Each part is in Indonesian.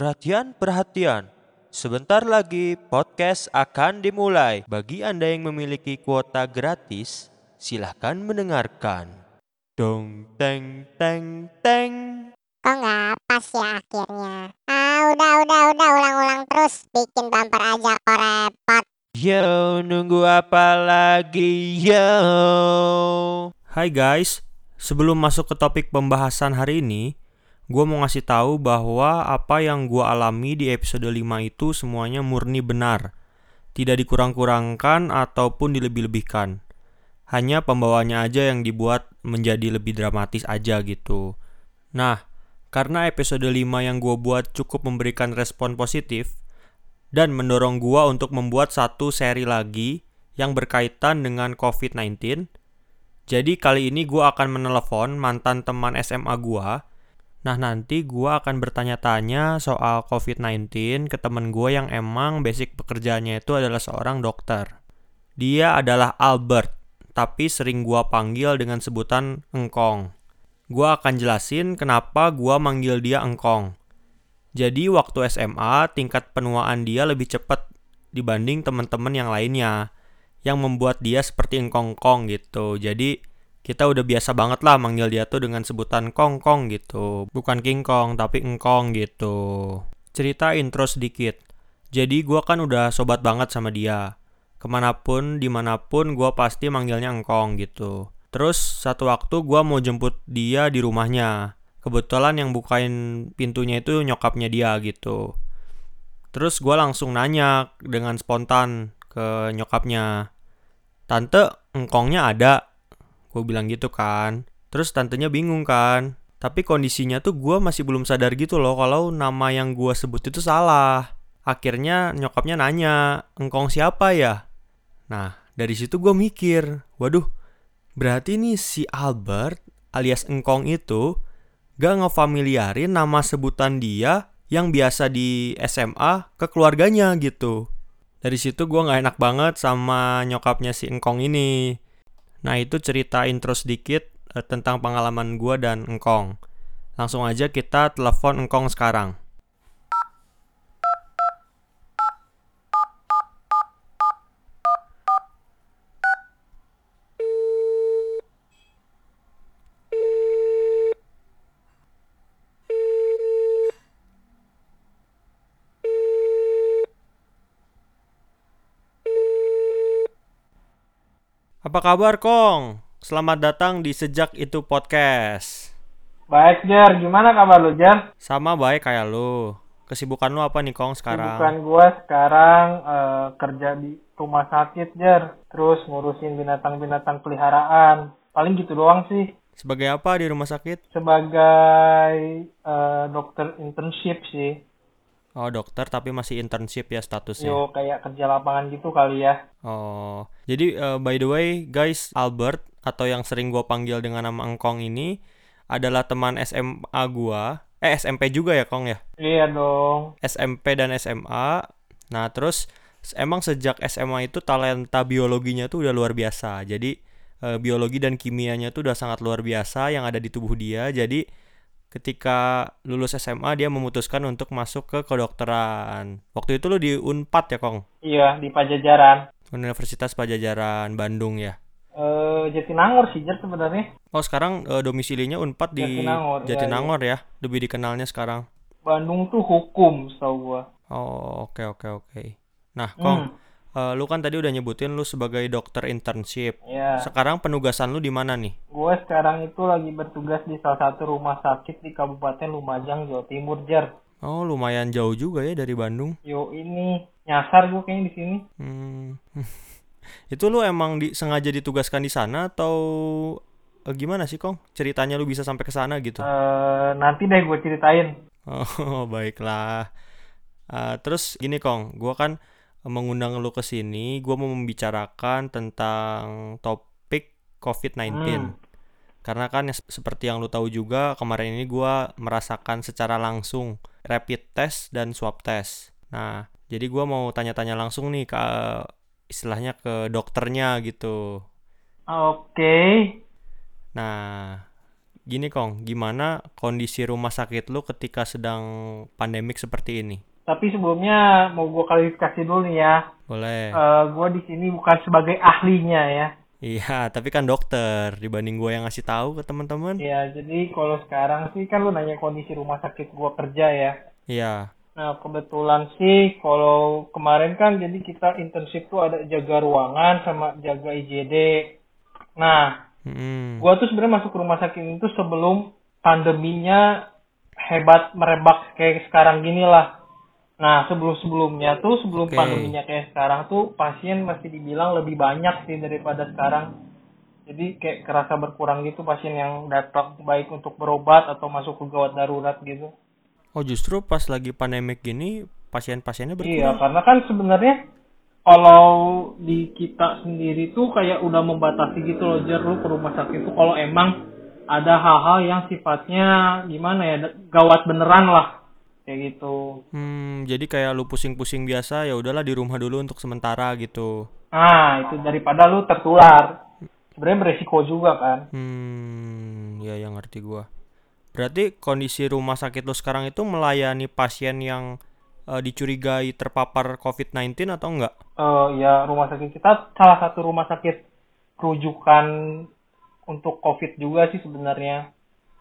Perhatian, perhatian. Sebentar lagi podcast akan dimulai. Bagi Anda yang memiliki kuota gratis, silahkan mendengarkan. Dong, teng, teng, teng. Kok nggak pas ya akhirnya? Ah, udah, udah, udah, ulang-ulang terus. Bikin bumper aja kok repot. Yo, nunggu apa lagi? Yo. Hai guys, sebelum masuk ke topik pembahasan hari ini, gue mau ngasih tahu bahwa apa yang gue alami di episode 5 itu semuanya murni benar. Tidak dikurang-kurangkan ataupun dilebih-lebihkan. Hanya pembawaannya aja yang dibuat menjadi lebih dramatis aja gitu. Nah, karena episode 5 yang gue buat cukup memberikan respon positif, dan mendorong gue untuk membuat satu seri lagi yang berkaitan dengan COVID-19, jadi kali ini gue akan menelepon mantan teman SMA gue Nah nanti gue akan bertanya-tanya soal COVID-19 ke temen gue yang emang basic pekerjaannya itu adalah seorang dokter. Dia adalah Albert, tapi sering gue panggil dengan sebutan Engkong. Gue akan jelasin kenapa gue manggil dia Engkong. Jadi waktu SMA tingkat penuaan dia lebih cepat dibanding teman-teman yang lainnya, yang membuat dia seperti engkong-kong gitu. Jadi kita udah biasa banget lah manggil dia tuh dengan sebutan Kong Kong gitu. Bukan King Kong, tapi Engkong gitu. Cerita intro sedikit. Jadi gue kan udah sobat banget sama dia. Ke mana pun, di mana pun gue pasti manggilnya Engkong gitu. Terus satu waktu gue mau jemput dia di rumahnya. Kebetulan yang bukain pintunya itu nyokapnya dia gitu. Terus gue langsung nanya dengan spontan ke nyokapnya. Tante, engkongnya ada gue bilang gitu kan. Terus tantenya bingung kan. Tapi kondisinya tuh gue masih belum sadar gitu loh kalau nama yang gue sebut itu salah. Akhirnya nyokapnya nanya engkong siapa ya? Nah dari situ gue mikir waduh berarti nih si Albert alias engkong itu gak ngefamiliarin nama sebutan dia yang biasa di SMA ke keluarganya gitu. Dari situ gue gak enak banget sama nyokapnya si engkong ini Nah itu cerita intro sedikit uh, tentang pengalaman gue dan Engkong. Langsung aja kita telepon Engkong sekarang. Apa kabar Kong? Selamat datang di Sejak Itu Podcast. Baik Jar, gimana kabar lu Jar? Sama baik kayak lu. Kesibukan lu apa nih Kong sekarang? Kesibukan gua sekarang uh, kerja di rumah sakit Jar, terus ngurusin binatang-binatang peliharaan. Paling gitu doang sih. Sebagai apa di rumah sakit? Sebagai uh, dokter internship sih. Oh dokter tapi masih internship ya statusnya. Yo kayak kerja lapangan gitu kali ya. Oh jadi uh, by the way guys Albert atau yang sering gue panggil dengan nama Engkong ini adalah teman SMA gua. Eh SMP juga ya Kong ya? Iya dong. SMP dan SMA. Nah terus emang sejak SMA itu talenta biologinya tuh udah luar biasa. Jadi uh, biologi dan kimianya tuh udah sangat luar biasa yang ada di tubuh dia. Jadi ketika lulus SMA dia memutuskan untuk masuk ke kedokteran. Waktu itu lu di Unpad ya, Kong? Iya, di Pajajaran. Universitas Pajajaran Bandung ya. Eh, Jatinangor sih, Jar sebenarnya. Oh, sekarang uh, domisilinya Unpad di Jatinangor, Jatinangor ya, ya. Lebih dikenalnya sekarang. Bandung tuh hukum, setahu gua. Oh, oke okay, oke okay, oke. Okay. Nah, Kong, hmm. Uh, lu kan tadi udah nyebutin lu sebagai dokter internship. Iya. Sekarang penugasan lu di mana nih? Gue sekarang itu lagi bertugas di salah satu rumah sakit di Kabupaten Lumajang, Jawa Timur, Jar. Oh, lumayan jauh juga ya dari Bandung. Yo, ini nyasar gue kayaknya di sini. Hmm. itu lu emang di, sengaja ditugaskan di sana atau uh, gimana sih, Kong? Ceritanya lu bisa sampai ke sana gitu? Uh, nanti deh gue ceritain. Oh, baiklah. Uh, terus gini, Kong, gue kan mengundang lu ke sini, gue mau membicarakan tentang topik COVID-19. Hmm. Karena kan ya, seperti yang lu tahu juga, kemarin ini gue merasakan secara langsung rapid test dan swab test. Nah, jadi gue mau tanya-tanya langsung nih ke istilahnya ke dokternya gitu. Oke. Okay. Nah, gini Kong, gimana kondisi rumah sakit lu ketika sedang pandemik seperti ini? Tapi sebelumnya mau gue klarifikasi dulu nih ya. Boleh. Eh gue di sini bukan sebagai ahlinya ya. Iya, tapi kan dokter dibanding gue yang ngasih tahu ke teman-teman. Ya, jadi kalau sekarang sih kan lu nanya kondisi rumah sakit gua kerja ya. Iya. Nah, kebetulan sih kalau kemarin kan jadi kita internship tuh ada jaga ruangan sama jaga IGD. Nah, Mm-mm. gua tuh sebenarnya masuk rumah sakit itu sebelum pandeminya hebat merebak kayak sekarang gini lah. Nah, sebelum-sebelumnya tuh, sebelum Oke. pandeminya kayak sekarang tuh, pasien masih dibilang lebih banyak sih daripada sekarang. Jadi kayak kerasa berkurang gitu pasien yang datang baik untuk berobat atau masuk ke gawat darurat gitu. Oh justru pas lagi pandemik gini pasien-pasiennya Iya, berkurang. karena kan sebenarnya kalau di kita sendiri tuh kayak udah membatasi gitu loh, Jer, lu ke rumah sakit tuh kalau emang ada hal-hal yang sifatnya gimana ya, gawat beneran lah. Kayak gitu. Hmm, jadi kayak lu pusing-pusing biasa ya udahlah di rumah dulu untuk sementara gitu. Nah, itu daripada lu tertular. Sebenarnya beresiko juga kan. Hmm, ya yang ngerti gua. Berarti kondisi rumah sakit lu sekarang itu melayani pasien yang eh, dicurigai terpapar COVID-19 atau enggak? Eh ya rumah sakit kita salah satu rumah sakit rujukan untuk COVID juga sih sebenarnya.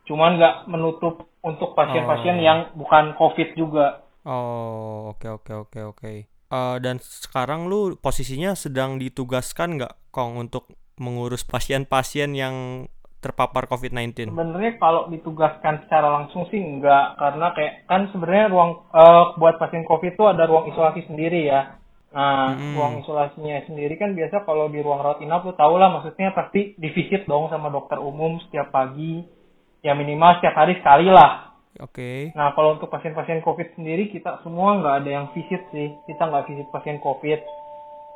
Cuman nggak menutup untuk pasien-pasien Oh. yang bukan COVID juga. Oh, oke oke oke oke. Eh, dan sekarang lu posisinya sedang ditugaskan nggak, Kong, untuk mengurus pasien-pasien yang terpapar COVID-19? Sebenarnya kalau ditugaskan secara langsung sih enggak karena kayak kan sebenarnya ruang eh, buat pasien COVID itu ada ruang isolasi sendiri ya. Nah, Mm-mm. ruang isolasinya sendiri kan biasa kalau di ruang rawat inap lu tau lah maksudnya pasti divisit dong sama dokter umum setiap pagi. Ya minimal setiap hari sekali lah. Oke. Nah, kalau untuk pasien-pasien COVID sendiri, kita semua nggak ada yang visit sih. Kita nggak visit pasien COVID.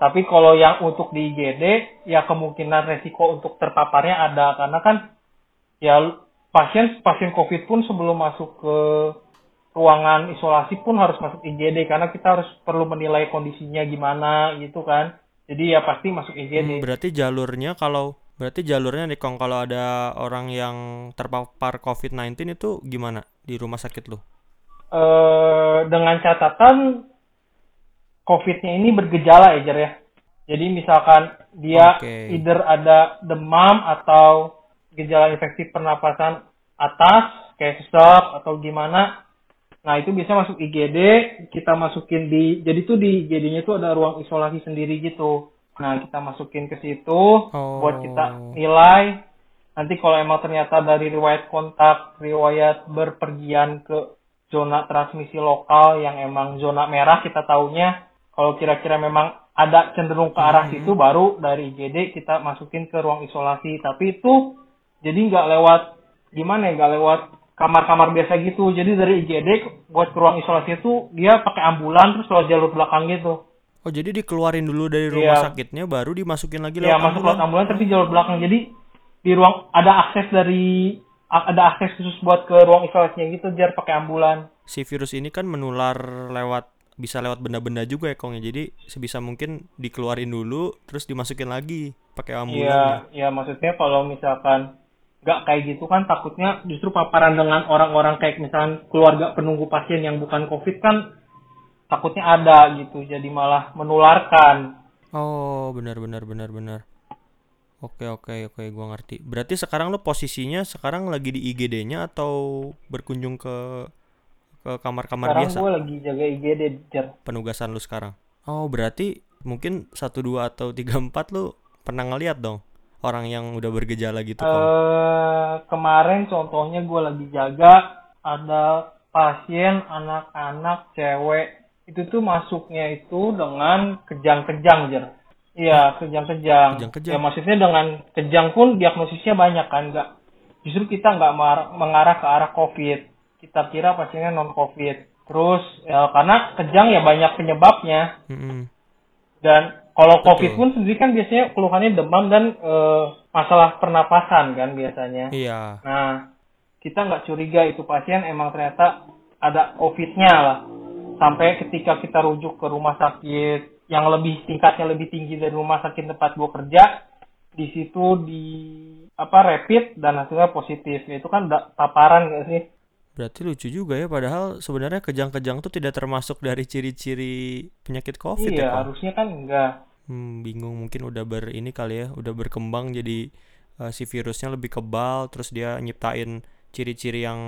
Tapi kalau yang untuk di IGD, ya kemungkinan resiko untuk terpaparnya ada. Karena kan, ya pasien pasien COVID pun sebelum masuk ke ruangan isolasi pun harus masuk IGD. Karena kita harus perlu menilai kondisinya gimana gitu kan. Jadi ya pasti masuk Hmm, IGD. berarti jalurnya kalau berarti jalurnya nih Kong kalau ada orang yang terpapar COVID-19 itu gimana di rumah sakit lu? eh dengan catatan COVID-nya ini bergejala ya Jer ya. Jadi misalkan dia Oke. either ada demam atau gejala infeksi pernapasan atas kayak sesak atau gimana. Nah, itu bisa masuk IGD, kita masukin di jadi tuh di IGD-nya tuh ada ruang isolasi sendiri gitu. Nah, kita masukin ke situ buat kita nilai. Nanti kalau emang ternyata dari riwayat kontak, riwayat berpergian ke zona transmisi lokal yang emang zona merah kita taunya kalau kira-kira memang ada cenderung ke arah Mhm. situ baru dari IGD kita masukin ke ruang isolasi tapi itu jadi nggak lewat gimana ya nggak lewat kamar-kamar biasa gitu jadi dari IGD buat ke ruang isolasi itu dia pakai ambulan terus lewat jalur belakang gitu Oh, jadi dikeluarin dulu dari rumah Iya. sakitnya baru dimasukin lagi ya lewat masuk ambulan? lewat ambulan tapi jalur belakang jadi di ruang ada akses dari ada akses khusus buat ke ruang isolasinya gitu jar pakai ambulan Si virus ini kan menular lewat bisa lewat benda-benda juga ya Kong ya. Jadi sebisa mungkin dikeluarin dulu terus dimasukin lagi pakai ambulan. Iya, ya. ya maksudnya kalau misalkan nggak kayak gitu kan takutnya justru paparan dengan orang-orang kayak misalkan keluarga penunggu pasien yang bukan COVID kan takutnya ada gitu, jadi malah menularkan. Oh, benar benar benar benar. Oke oke oke gua ngerti. Berarti sekarang lo posisinya sekarang lagi di IGD-nya atau berkunjung ke ke kamar-kamar Sekarang biasa gue lagi jaga IGD, Jar. penugasan lu sekarang? Oh, berarti mungkin satu dua atau tiga empat lu pernah ngeliat dong orang yang udah bergejala gitu. Eh kemarin contohnya gue lagi jaga ada pasien anak-anak cewek itu tuh masuknya itu dengan kejang-kejang Jar. Iya kejang-kejang. Kejang-kejang? Ya maksudnya dengan kejang pun diagnosisnya banyak kan nggak. Justru kita nggak mengarah ke arah COVID. Kita kira pasiennya non COVID. Terus ya, karena kejang ya banyak penyebabnya Mm-mm. dan kalau COVID Betul. pun sendiri kan biasanya keluhannya demam dan eh, masalah pernapasan kan biasanya. Iya. Nah, kita nggak curiga itu pasien emang ternyata ada COVID-nya lah. Sampai ketika kita rujuk ke rumah sakit yang lebih tingkatnya lebih tinggi dari rumah sakit tempat gua kerja, di situ di apa rapid dan hasilnya positif ya itu kan paparan gak sih Berarti lucu juga ya, padahal sebenarnya kejang-kejang tuh tidak termasuk dari ciri-ciri penyakit COVID iya ya, Kong? harusnya kan enggak Hmm, bingung mungkin udah ber ini kali ya, udah berkembang jadi eh, si virusnya lebih kebal, terus dia nyiptain ciri-ciri yang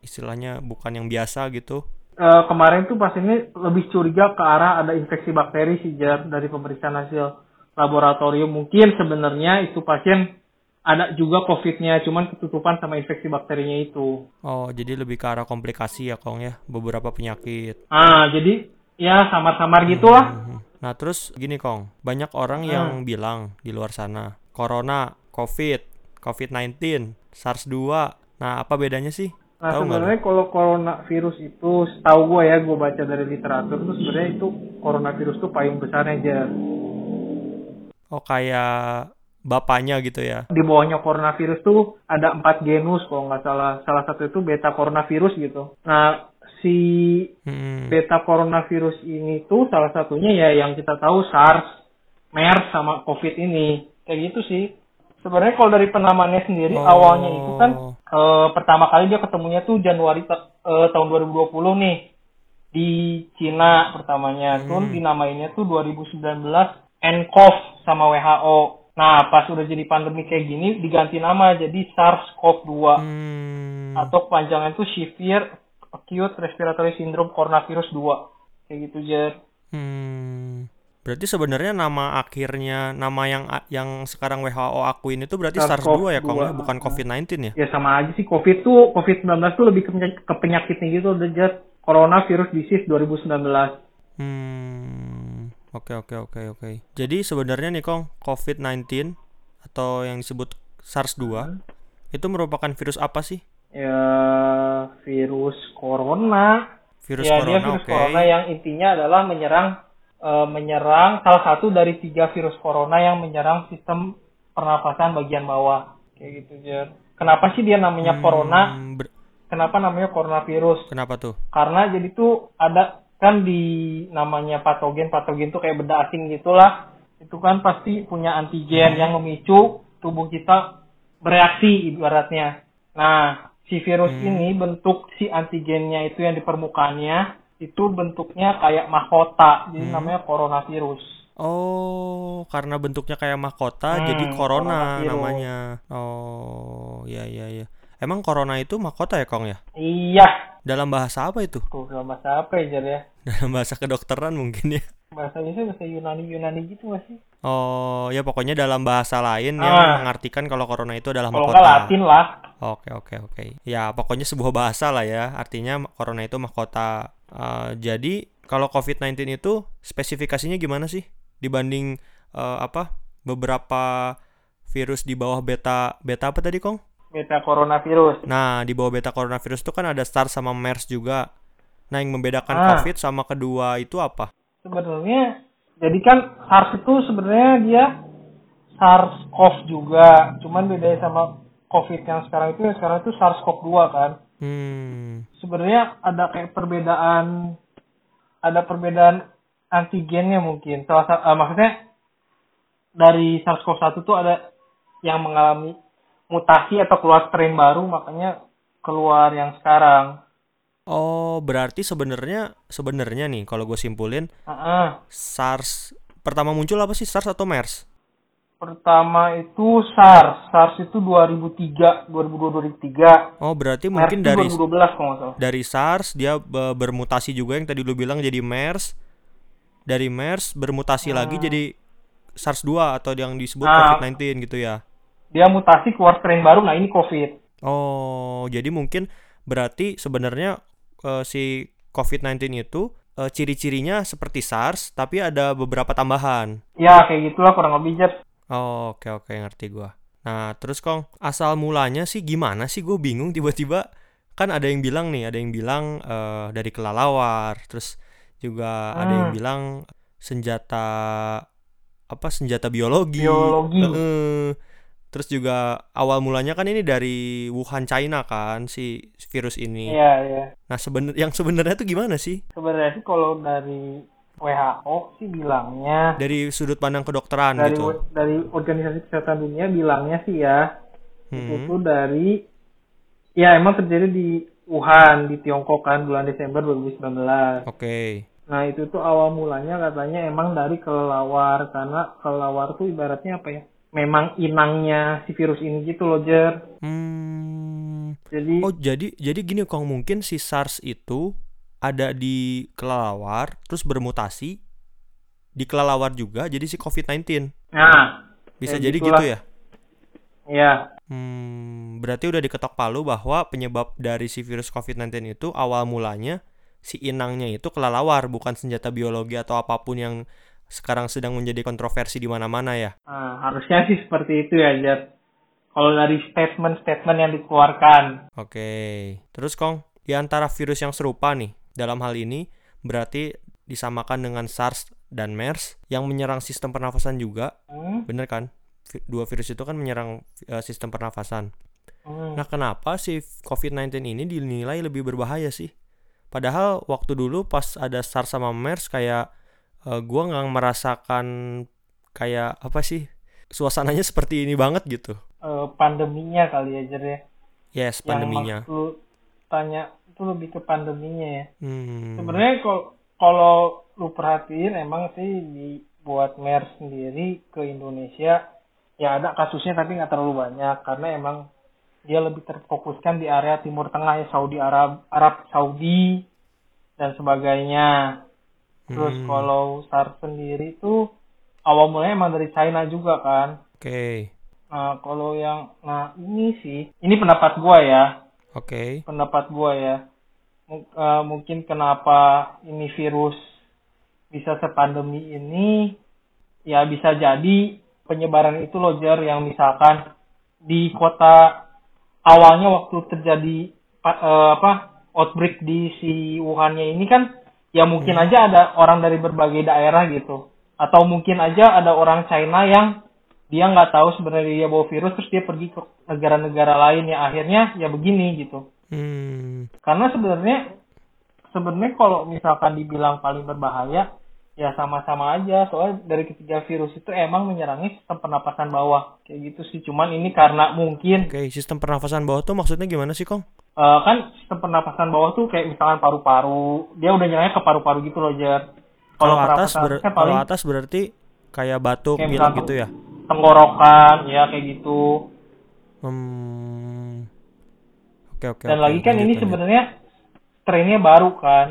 istilahnya bukan yang biasa gitu. Eh, kemarin tuh pasiennya lebih curiga ke arah ada infeksi bakteri sih Jar dari pemeriksaan hasil laboratorium mungkin sebenarnya itu pasien ada juga COVID-nya cuman ketutupan sama infeksi bakterinya itu Oh, jadi lebih ke arah komplikasi ya, Kong ya, beberapa penyakit. ah jadi ya samar-samar gitu lah Mhm. Nah, terus gini, Kong. Banyak orang yang bilang di luar sana, corona, COVID, COVID-19, SARS-2. Nah, apa bedanya sih? Nah sebenarnya kalau coronavirus itu setahu gue ya gue baca dari literatur tuh sebenarnya itu coronavirus tuh payung besarnya aja Oh, kayak bapaknya gitu ya. di bawahnya coronavirus tuh ada empat genus kalau nggak salah salah satu itu beta coronavirus gitu nah si Hmm. beta coronavirus ini tuh salah satunya ya yang kita tahu SARS, MERS sama COVID ini kayak gitu sih sebenarnya kalau dari penamaannya sendiri Oh. awalnya itu kan eh, pertama kali dia ketemunya tuh Januari eh, tahun 2020 nih di Cina pertamanya tuh Hmm. dinamainnya tuh 2019 nCoV sama WHO. Nah, pas udah jadi pandemi kayak gini diganti nama jadi SARS-CoV-2 Hmm. atau kepanjangan itu Severe Acute Respiratory Syndrome Coronavirus 2. Kayak gitu, Jer. Hmm. Berarti sebenarnya nama akhirnya nama yang yang sekarang WHO akuin itu berarti SARS-2 ya, Kong ya, SARS-CoV-2. bukan COVID-19 ya? Ya sama aja sih COVID tuh COVID-19 tuh lebih ke, penyakit, ke penyakitnya gitu udah Jer. Coronavirus Disease 2019. Hmm. Oke oke oke oke. Jadi sebenarnya nih Kong, COVID-19 atau yang disebut SARS-2 itu merupakan virus apa sih? Ya virus corona. Virus ya, dia corona, virus oke. corona yang intinya adalah menyerang eh, menyerang salah satu dari tiga virus corona yang menyerang sistem pernapasan bagian bawah. Kayak gitu, Jer. Kenapa sih dia namanya corona? Hmm, ber- Kenapa namanya coronavirus? kenapa tuh? Karena jadi tuh ada kan di namanya patogen, patogen tuh kayak benda asing gitulah. Itu kan pasti punya antigen yang memicu tubuh kita bereaksi ibaratnya. Nah, si virus ini bentuk si antigennya itu yang di permukaannya itu bentuknya kayak mahkota. Jadi namanya coronavirus. Oh, karena bentuknya kayak mahkota Hmm, jadi corona namanya. Oh, iya iya iya. Emang corona itu mahkota ya, Kong ya? Iya. Dalam bahasa apa itu? Tuh, dalam bahasa apa ya, Jar, ya? Dalam bahasa kedokteran mungkin ya. Bahasa biasanya bahasa Yunani-Yunani gitu gak sih? Oh, ya pokoknya dalam bahasa lain yang Ah. mengartikan kalau corona itu adalah Kalau mahkota. nggak Latin lah. Oke oke oke. Ya pokoknya sebuah bahasa lah ya. Artinya corona itu mahkota. Eh, jadi kalau COVID-19 itu spesifikasinya gimana sih dibanding eh, apa beberapa virus di bawah beta beta apa tadi kong? Beta coronavirus. Nah di bawah beta coronavirus itu kan ada SARS sama MERS juga. Nah yang membedakan Ah. COVID sama kedua itu apa? sebenarnya jadi kan SARS itu sebenarnya dia SARS-CoV juga cuman bedanya sama COVID yang sekarang itu yang sekarang itu SARS-CoV-2 kan Hmm. sebenarnya ada kayak perbedaan ada perbedaan antigennya mungkin salah satu maksudnya dari SARS-CoV-1 tuh ada yang mengalami mutasi atau keluar strain baru makanya keluar yang sekarang Oh berarti sebenarnya sebenarnya nih kalau gue simpulin Heeh. SARS pertama muncul apa sih SARS atau MERS? Pertama itu SARS. SARS itu 2003, 2002 2003. Oh berarti MERS mungkin dari 2012 kalau salah. dari SARS dia be- bermutasi juga yang tadi lu bilang jadi MERS. Dari MERS bermutasi lagi jadi SARS-2 atau yang disebut Nah. COVID-19 gitu ya. Dia mutasi keluar strain baru, nah ini COVID. Oh, jadi mungkin berarti sebenarnya eh, si COVID-19 itu eh, ciri-cirinya seperti SARS tapi ada beberapa tambahan. Ya kayak gitulah kurang lebih Jet. Oh, oke oke ngerti gua. Nah, terus Kong, asal mulanya sih gimana sih gue bingung tiba-tiba kan ada yang bilang nih, ada yang bilang eh, dari kelelawar, terus juga ada yang Hmm. bilang senjata apa senjata biologi. Biologi. Heeh. Terus juga awal mulanya kan ini dari Wuhan China kan si virus ini. Iya, iya. Nah, sebenar yang sebenarnya tuh gimana sih? Sebenarnya sih kalau dari WHO sih bilangnya Dari sudut pandang kedokteran dari gitu. dari organisasi kesehatan dunia bilangnya sih ya Hmm. itu dari ya emang terjadi di Wuhan di Tiongkok kan bulan Desember 2019. Oke. Nah itu tuh awal mulanya katanya emang dari kelelawar karena kelelawar tuh ibaratnya apa ya? Memang inangnya si virus ini gitu loh Jer. Hmm. Jadi Oh jadi jadi gini kong mungkin si SARS itu ada di kelelawar terus bermutasi di kelelawar juga jadi si COVID-19 nah bisa jadi gitulah. gitu ya ya Hmm, berarti udah diketok palu bahwa penyebab dari si virus COVID-19 itu awal mulanya si inangnya itu kelelawar bukan senjata biologi atau apa pun yang sekarang sedang menjadi kontroversi di mana-mana ya. nah, harusnya sih seperti itu ya Jer. Kalau dari statement-statement yang dikeluarkan. Oke. Terus Kong, di antara virus yang serupa nih, dalam hal ini berarti disamakan dengan SARS dan MERS yang menyerang sistem pernafasan juga, Hmm, bener kan? Dua virus itu kan menyerang eh, sistem pernafasan. hmm. Nah, kenapa si COVID-19 ini dinilai lebih berbahaya sih? Padahal waktu dulu pas ada SARS sama MERS kayak eh, gua nggak merasakan kayak apa sih? Suasananya seperti ini banget gitu. Eh, pandeminya kali ya Jer ya. Yes, Yang pandeminya. maksud lu tanya itu lebih ke pandeminya ya. Hmm. Sebenarnya kalau kalau lu perhatiin emang sih dibuat MERS sendiri ke Indonesia ya ada kasusnya tapi nggak terlalu banyak karena emang dia lebih terfokuskan di area Timur Tengah ya Saudi Arab Arab Saudi dan sebagainya. Terus Hmm. kalau SARS sendiri itu awal mulanya emang dari China juga kan. Oke. Nah kalau yang nah ini sih ini pendapat gua ya Oke. pendapat gua ya Mung- eh, mungkin kenapa ini virus bisa sepandemi ini ya bisa jadi penyebaran itu loh Jer yang misalkan di kota awalnya waktu terjadi eh, apa outbreak di si Wuhannya ini kan ya mungkin aja ada orang dari berbagai daerah gitu. Atau mungkin aja ada orang China yang dia nggak tahu sebenarnya dia bawa virus terus dia pergi ke negara-negara lain. Ya akhirnya ya begini gitu. Hmm. karena sebenarnya sebenarnya kalau misalkan dibilang paling berbahaya ya sama-sama aja soalnya dari ketiga virus itu emang menyerangnya sistem pernapasan bawah kayak gitu sih cuman ini karena mungkin Oke, sistem pernafasan bawah tuh maksudnya gimana sih, Kong? eh, kan sistem pernapasan bawah tuh kayak misalkan paru-paru dia udah nyerangnya ke paru-paru gitu loh Jar Kalau atas pernapasan ber- atasnya kalau atas berarti kayak batuk, Kayak misalkan- gitu ya. tenggorokan ya kayak gitu Hmm. Oke, oke. dan oke. lagi kan Lanjut, ini sebenarnya strainnya baru kan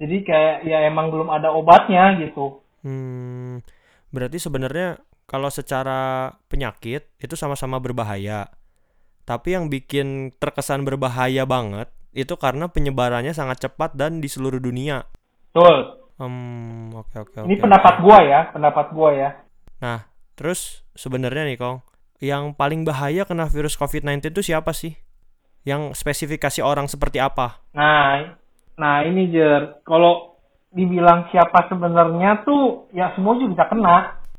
jadi kayak ya emang belum ada obatnya gitu Hmm. Berarti sebenarnya kalau secara penyakit itu sama-sama berbahaya. Tapi yang bikin terkesan berbahaya banget itu karena penyebarannya sangat cepat dan di seluruh dunia. betul Hmm, oke oke ini oke, pendapat oke. gua ya pendapat gua ya Nah, terus sebenarnya nih, Kong, yang paling bahaya kena virus COVID-19 itu siapa sih? Yang spesifikasi orang seperti apa? Nah, nah ini Jer, kalau dibilang siapa sebenarnya tuh ya semua juga bisa kena.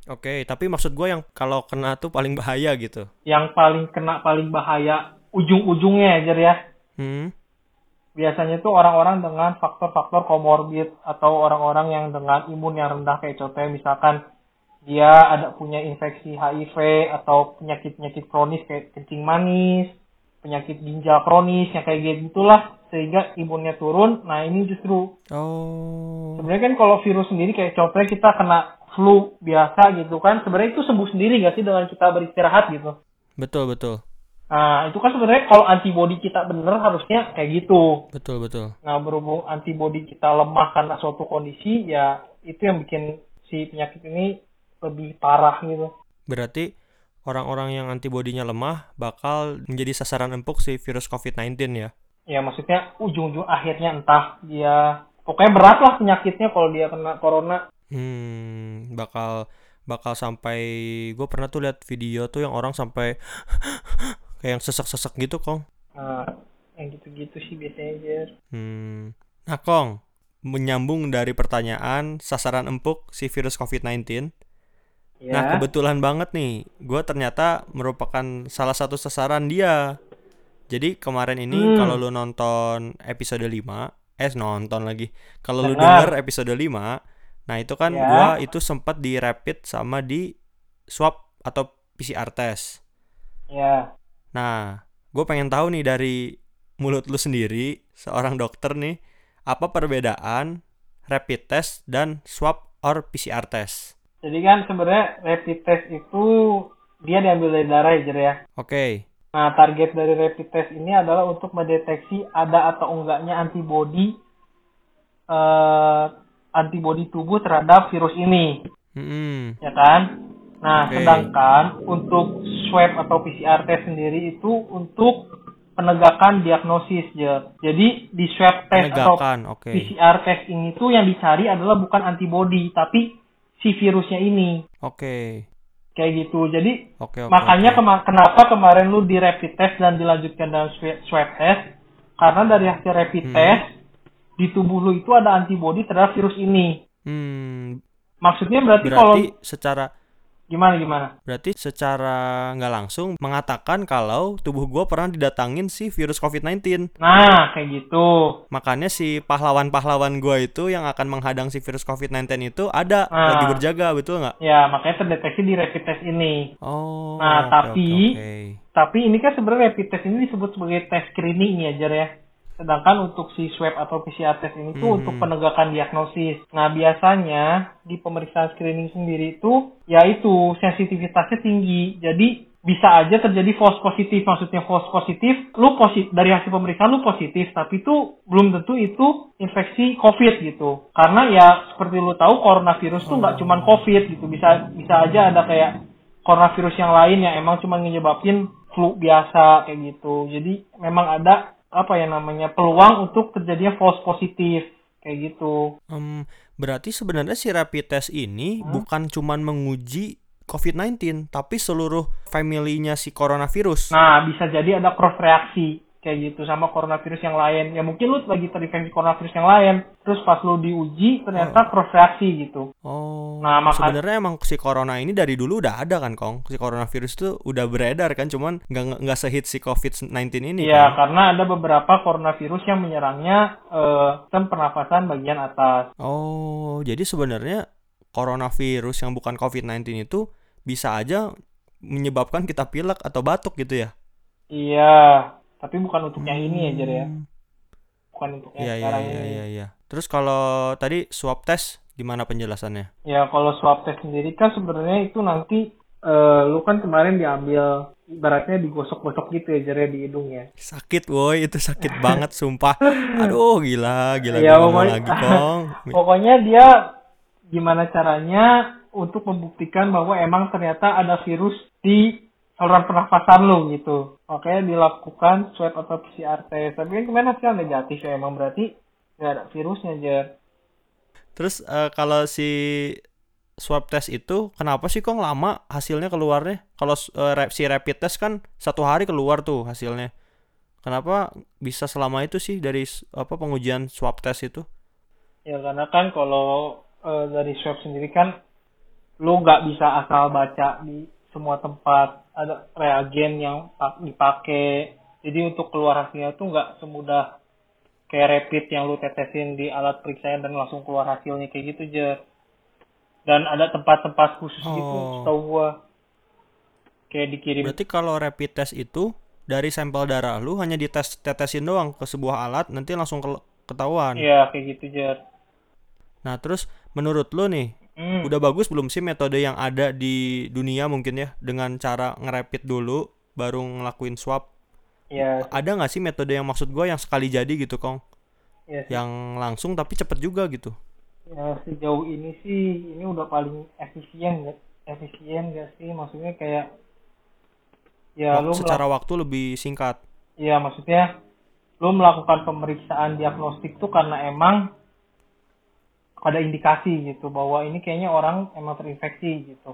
Oke, tapi maksud gue yang kalau kena tuh paling bahaya gitu. Yang paling kena paling bahaya ujung-ujungnya ya Jer ya. Hmm. Biasanya tuh orang-orang dengan faktor-faktor komorbid atau orang-orang yang dengan imun yang rendah kayak contohnya misalkan dia ada punya infeksi HIV atau penyakit-penyakit kronis kayak kencing manis, penyakit ginjal kronis yang kayak gitu gitulah sehingga imunnya turun. Nah, ini justru Oh. Sebenarnya kan kalau virus sendiri kayak contohnya kita kena flu biasa gitu kan, sebenarnya itu sembuh sendiri gak sih dengan kita beristirahat gitu. Betul, betul. Nah itu kan sebenarnya kalau antibodi kita bener harusnya kayak gitu. Betul, betul. Nah berhubung antibodi kita lemah karena suatu kondisi, ya itu yang bikin si penyakit ini lebih parah gitu. Berarti orang-orang yang antibodinya lemah bakal menjadi sasaran empuk si virus COVID-19 ya. Ya maksudnya ujung-ujung akhirnya entah dia pokoknya berat lah penyakitnya kalau dia kena corona. Hmm, bakal bakal sampai gue pernah tuh lihat video tuh yang orang sampai kayak yang sesek-sesek gitu, Kong. Nah yang gitu-gitu sih biasanya aja. Hmm. Nah, Kong, menyambung dari pertanyaan sasaran empuk si virus COVID-19. Ya. Nah, kebetulan banget nih, gue ternyata merupakan salah satu sasaran dia. Jadi kemarin ini Hmm. kalau lu nonton episode 5, eh nonton lagi. Kalau lu Dengar. denger episode 5, Nah, itu kan Ya. gua itu sempat di rapid sama di swab atau PCR test. Ya. Nah, gue pengen tahu nih dari mulut lu sendiri, seorang dokter nih, apa perbedaan rapid test dan swab or PCR test? Jadi kan sebenarnya rapid test itu dia diambil dari darah ya, Jer ya. Oke, Nah, target dari rapid test ini adalah untuk mendeteksi ada atau enggaknya antibodi eh antibodi tubuh terhadap virus ini, Hmm, ya kan? Nah, Oke. sedangkan untuk swab atau PCR test sendiri itu untuk penegakan diagnosis, Jer. Jadi di swab test atau penegakan, oke. PCR test ini tuh yang dicari adalah bukan antibodi, tapi si virusnya ini. Oke, Kayak gitu. Jadi oke, oke. makanya oke. kema- kenapa kemarin lu di rapid test dan dilanjutkan dalam swab, test? Karena dari hasil rapid Hmm. test di tubuh lu itu ada antibodi terhadap virus ini. Hmm, Maksudnya berarti, kalau berarti secara gimana gimana? berarti secara nggak langsung mengatakan kalau tubuh gua pernah didatangin si virus COVID-19. Nah, kayak gitu. Makanya si pahlawan-pahlawan gua itu yang akan menghadang si virus COVID-19 itu ada Ah. lagi berjaga, betul nggak? Ya, makanya terdeteksi di rapid test ini. Oh. Nah, oke, tapi-. Tapi ini kan sebenarnya rapid test ini disebut sebagai tes screening ya, Jar ya. Sedangkan untuk si swab atau PCR test ini tuh Mhm. untuk penegakan diagnosis. Nah, biasanya di pemeriksaan screening sendiri itu yaitu sensitivitasnya tinggi. Jadi bisa aja terjadi false positif. Maksudnya false positif, lu positif dari hasil pemeriksaan lu positif, tapi itu belum tentu itu infeksi COVID gitu. Karena ya seperti lu tahu coronavirus tuh nggak cuman COVID gitu. Bisa bisa aja ada kayak coronavirus yang lain yang emang cuma menyebabkan flu biasa kayak gitu. Jadi memang ada apa ya namanya peluang untuk terjadinya false positif kayak gitu. Em, berarti sebenarnya si rapid test ini bukan cuman menguji COVID-19, tapi seluruh family-nya si coronavirus. Nah bisa jadi ada cross reaksi kayak gitu sama coronavirus yang lain. Ya mungkin lu lagi terinfeksi coronavirus yang lain, terus pas lu diuji ternyata cross reaksi gitu. Oh, Nah, maka- sebenarnya emang si corona ini dari dulu udah ada kan, Kong? Si coronavirus itu udah beredar kan, cuman nggak nggak sehit si COVID-19 ini Iya, kan? karena ada beberapa coronavirus yang menyerangnya eh, sistem pernafasan bagian atas. Oh, jadi sebenarnya coronavirus yang bukan COVID-19 itu bisa aja menyebabkan kita pilek atau batuk gitu ya? Iya, tapi bukan untuk yang ini ya, Jer ya. Hmm. Bukan untuk yang Iya, iya, sekarang iya, ini. iya, iya. Terus kalau tadi swab test gimana penjelasannya? Ya kalau swab test sendiri kan sebenarnya itu nanti eh, lu kan kemarin diambil ibaratnya digosok-gosok gitu ya jari di hidung ya. Sakit woi, itu sakit banget sumpah. Aduh, gila, gila Ya, ngomong pokoknya- lagi, Kong. Pokoknya dia gimana caranya untuk membuktikan bahwa emang ternyata ada virus di saluran pernafasan lu gitu. Makanya dilakukan swab atau PCR test. Tapi kan kemarin hasilnya negatif ya emang berarti nggak ada virusnya Jer. Terus eh, kalau si swab test itu kenapa sih kok lama hasilnya keluarnya? Kalau rap- si rapid test kan satu hari keluar tuh hasilnya. Kenapa bisa selama itu sih dari apa pengujian swab test itu? Ya karena kan kalau eh, dari swab sendiri kan lu nggak bisa asal baca di semua tempat ada reagen yang pa- dipakai. Jadi untuk keluar hasilnya tuh nggak semudah kayak rapid yang lu tetesin di alat periksaan dan langsung keluar hasilnya kayak gitu aja dan ada tempat-tempat khusus gitu Oh. setahu gua. Kayak dikirim. Berarti kalau rapid test itu dari sampel darah lu hanya dites tetesin doang ke sebuah alat nanti langsung ke- ketahuan. Iya kayak gitu Jer. Nah, terus menurut lu nih hmm. Udah bagus belum sih metode yang ada di dunia mungkin ya dengan cara ngerapid dulu baru ngelakuin swab? ya Ada nggak sih metode yang maksud gue yang sekali jadi gitu kong? ya sih. Yang langsung tapi cepet juga gitu. Ya sejauh ini sih ini udah paling efisien nggak efisien gak sih maksudnya kayak ya lu secara waktu lebih singkat. ya maksudnya lu melakukan pemeriksaan diagnostik tuh karena emang ada indikasi gitu bahwa ini kayaknya orang emang terinfeksi gitu.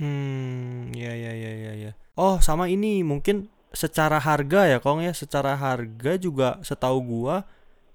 Hmm, ya ya ya ya ya. Oh, sama ini mungkin secara harga ya kong ya, secara harga juga setahu gua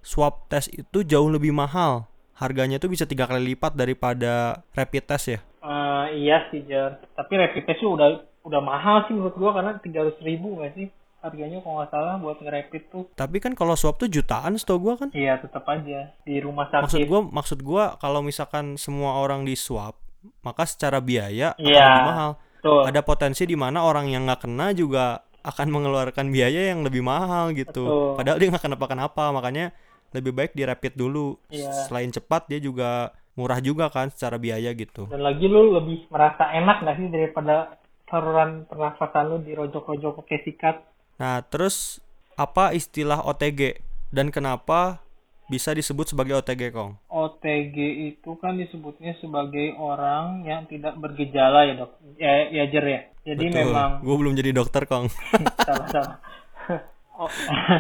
swab test itu jauh lebih mahal. Harganya tuh bisa tiga kali lipat daripada rapid test ya. Eh, iya sih Jar, tapi rapid test tuh udah udah mahal sih menurut gua karena 300 ribu nggak sih? Harganya kalau nggak salah buat nge-rapid tuh Tapi kan kalau swab tuh jutaan setahu gua kan. iya tetap aja di rumah Maksud sakit gua maksud gua kalau misalkan semua orang di swab, maka secara biaya akan Iya. lebih mahal. tuh Ada potensi di mana orang yang nggak kena juga akan mengeluarkan biaya yang lebih mahal gitu. Betul. Padahal dia nggak kenapa-kenapa, makanya lebih baik di rapid dulu. Iya. Selain cepat dia juga murah juga kan secara biaya gitu. dan lagi lu lebih merasa enak nggak sih daripada saluran pernafasan lu dirojok-rojok pakai sikat Nah, terus apa istilah OTG dan kenapa bisa disebut sebagai OTG, Kong? OTG itu kan disebutnya sebagai orang yang tidak bergejala ya dok. Ya ya Jer ya. Jadi memang Gue belum jadi dokter, Kong. salah salah Oh,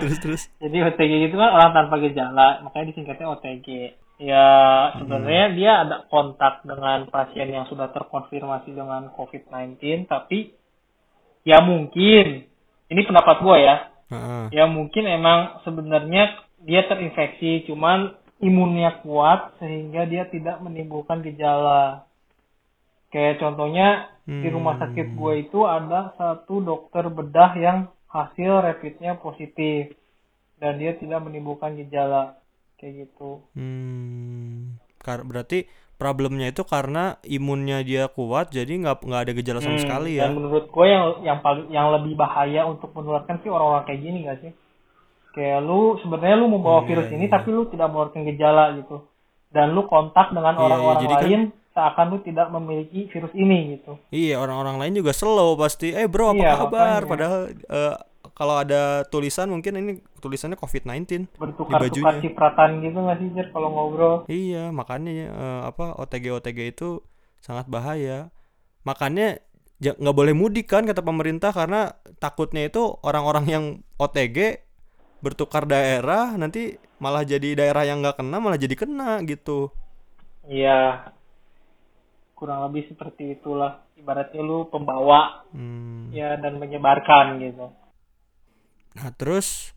terus terus. jadi OTG itu kan orang tanpa gejala. Makanya disingkatnya OTG ya sebenarnya dia ada kontak dengan pasien yang sudah terkonfirmasi dengan COVID-19 tapi ya mungkin ini pendapat gua ya. Heeh. ya mungkin emang sebenarnya dia terinfeksi cuman imunnya kuat sehingga dia tidak menimbulkan gejala. Kayak contohnya di rumah sakit gue itu ada satu dokter bedah yang hasil rapidnya positif dan dia tidak menimbulkan gejala. Kayak gitu. Hmm, kar- berarti problemnya itu karena imunnya dia kuat, jadi nggak nggak ada gejala sama Hmm, sekali ya. dan menurut gue yang yang paling yang lebih bahaya untuk menularkan sih orang-orang kayak gini gak sih kayak lu sebenarnya lu membawa Iya, virus iya, ini iya. tapi lu tidak mengeluarkan gejala gitu dan lu kontak dengan Iya, iya, orang-orang jadi kan- lain seakan lu tidak memiliki virus ini gitu Iya, orang-orang lain juga slow pasti. Eh bro, apa Iya, kabar? makanya. Padahal eh, kalau ada tulisan mungkin ini tulisannya COVID-19 di bertukar-tukar bajunya. cipratan gitu nggak sih Jer kalau ngobrol Iya, makanya eh, apa OTG OTG itu sangat bahaya. Makanya ja- nggak boleh mudik kan kata pemerintah karena takutnya itu orang-orang yang OTG bertukar daerah nanti malah jadi daerah yang nggak kena malah jadi kena gitu. iya kurang lebih seperti itulah ibaratnya lu pembawa Hmm. ya dan menyebarkan gitu Nah terus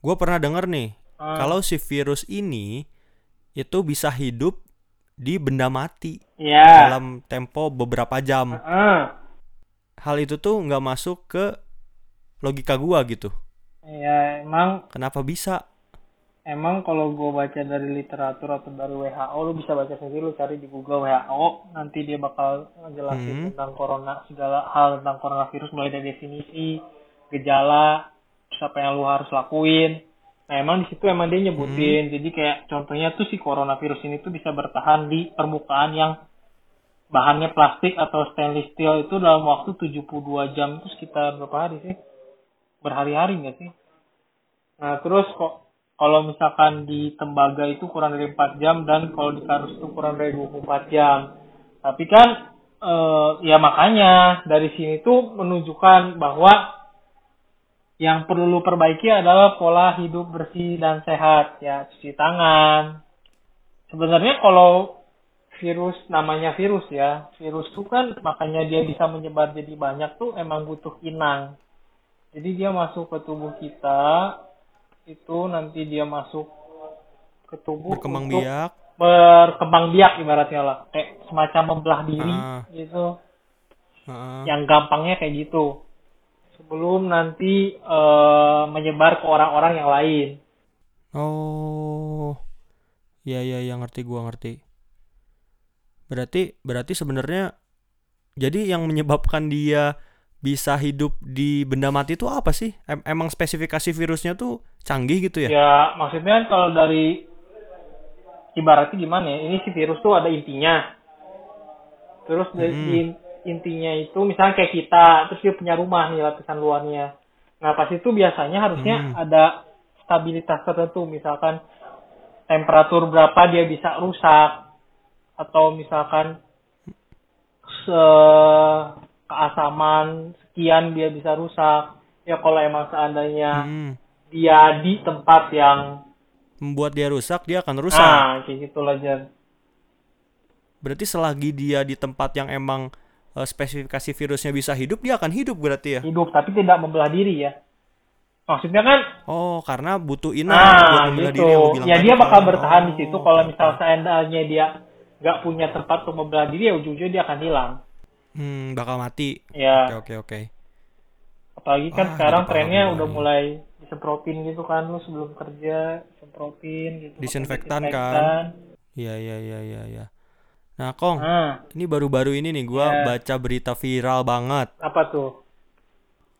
gue pernah denger nih Ah, kalau si virus ini itu bisa hidup di benda mati ya dalam tempo beberapa jam. Ah, Hal itu tuh nggak masuk ke logika gua gitu. ya emang Kenapa bisa? Emang kalau gue baca dari literatur atau dari WHO, lu bisa baca sendiri, lu cari di Google WHO, nanti dia bakal ngejelasin Hmm. tentang corona, segala hal tentang coronavirus, mulai dari definisi, gejala, terus apa yang lu harus lakuin. Nah emang di situ emang dia nyebutin, jadi kayak contohnya tuh si coronavirus ini tuh bisa bertahan di permukaan yang bahannya plastik atau stainless steel itu dalam waktu 72 jam itu sekitar berapa hari sih? Berhari-hari nggak sih? Nah, terus kok kalau misalkan di tembaga itu kurang dari 4 jam dan kalau di kardus itu kurang dari 24 jam. Tapi kan eh, ya makanya dari sini tuh menunjukkan bahwa yang perlu lu perbaiki adalah pola hidup bersih dan sehat ya cuci tangan. Sebenarnya kalau virus namanya virus ya, virus tuh kan makanya dia bisa menyebar jadi banyak tuh emang butuh inang. Jadi dia masuk ke tubuh kita itu nanti dia masuk ke tubuh Berkembang untuk biak. berkembang biak ibaratnya lah kayak semacam membelah diri Ah. gitu Heeh. yang gampangnya kayak gitu sebelum nanti eh, menyebar ke orang-orang yang lain Oh. Iya iya iya ngerti gua ngerti. Berarti berarti sebenarnya jadi yang menyebabkan dia bisa hidup di benda mati itu apa sih? Em- emang spesifikasi virusnya tuh canggih gitu ya? ya maksudnya kan kalau dari ibaratnya gimana ya ini si virus tuh ada intinya terus dari Hmm. di- intinya itu misalnya kayak kita terus dia punya rumah nih lapisan luarnya nah pas itu biasanya harusnya Hmm. ada stabilitas tertentu misalkan temperatur berapa dia bisa rusak atau misalkan se keasaman sekian dia bisa rusak ya kalau emang seandainya Hmm. dia di tempat yang Membuat dia rusak, dia akan rusak. ah kayak gitu lah Jan Berarti selagi dia di tempat yang emang eh, spesifikasi virusnya bisa hidup, dia akan hidup berarti ya? hidup tapi tidak membelah diri ya maksudnya kan Oh, karena butuh inang nah buat membelah gitu diri ya dia bakal kan. bertahan di Oh, situ kalau oke, misal seandainya dia nggak punya tempat untuk membelah diri ya ujung-ujungnya dia akan hilang Hmm, bakal mati. ya Oke, oke, oke. apalagi kan Ah, sekarang trennya udah mulai disemprotin gitu kan lu sebelum kerja semprotin gitu Disinfektan kan? Iya iya iya iya iya. Nah, Kong, nah ini baru-baru ini nih gua Ya. baca berita viral banget. apa tuh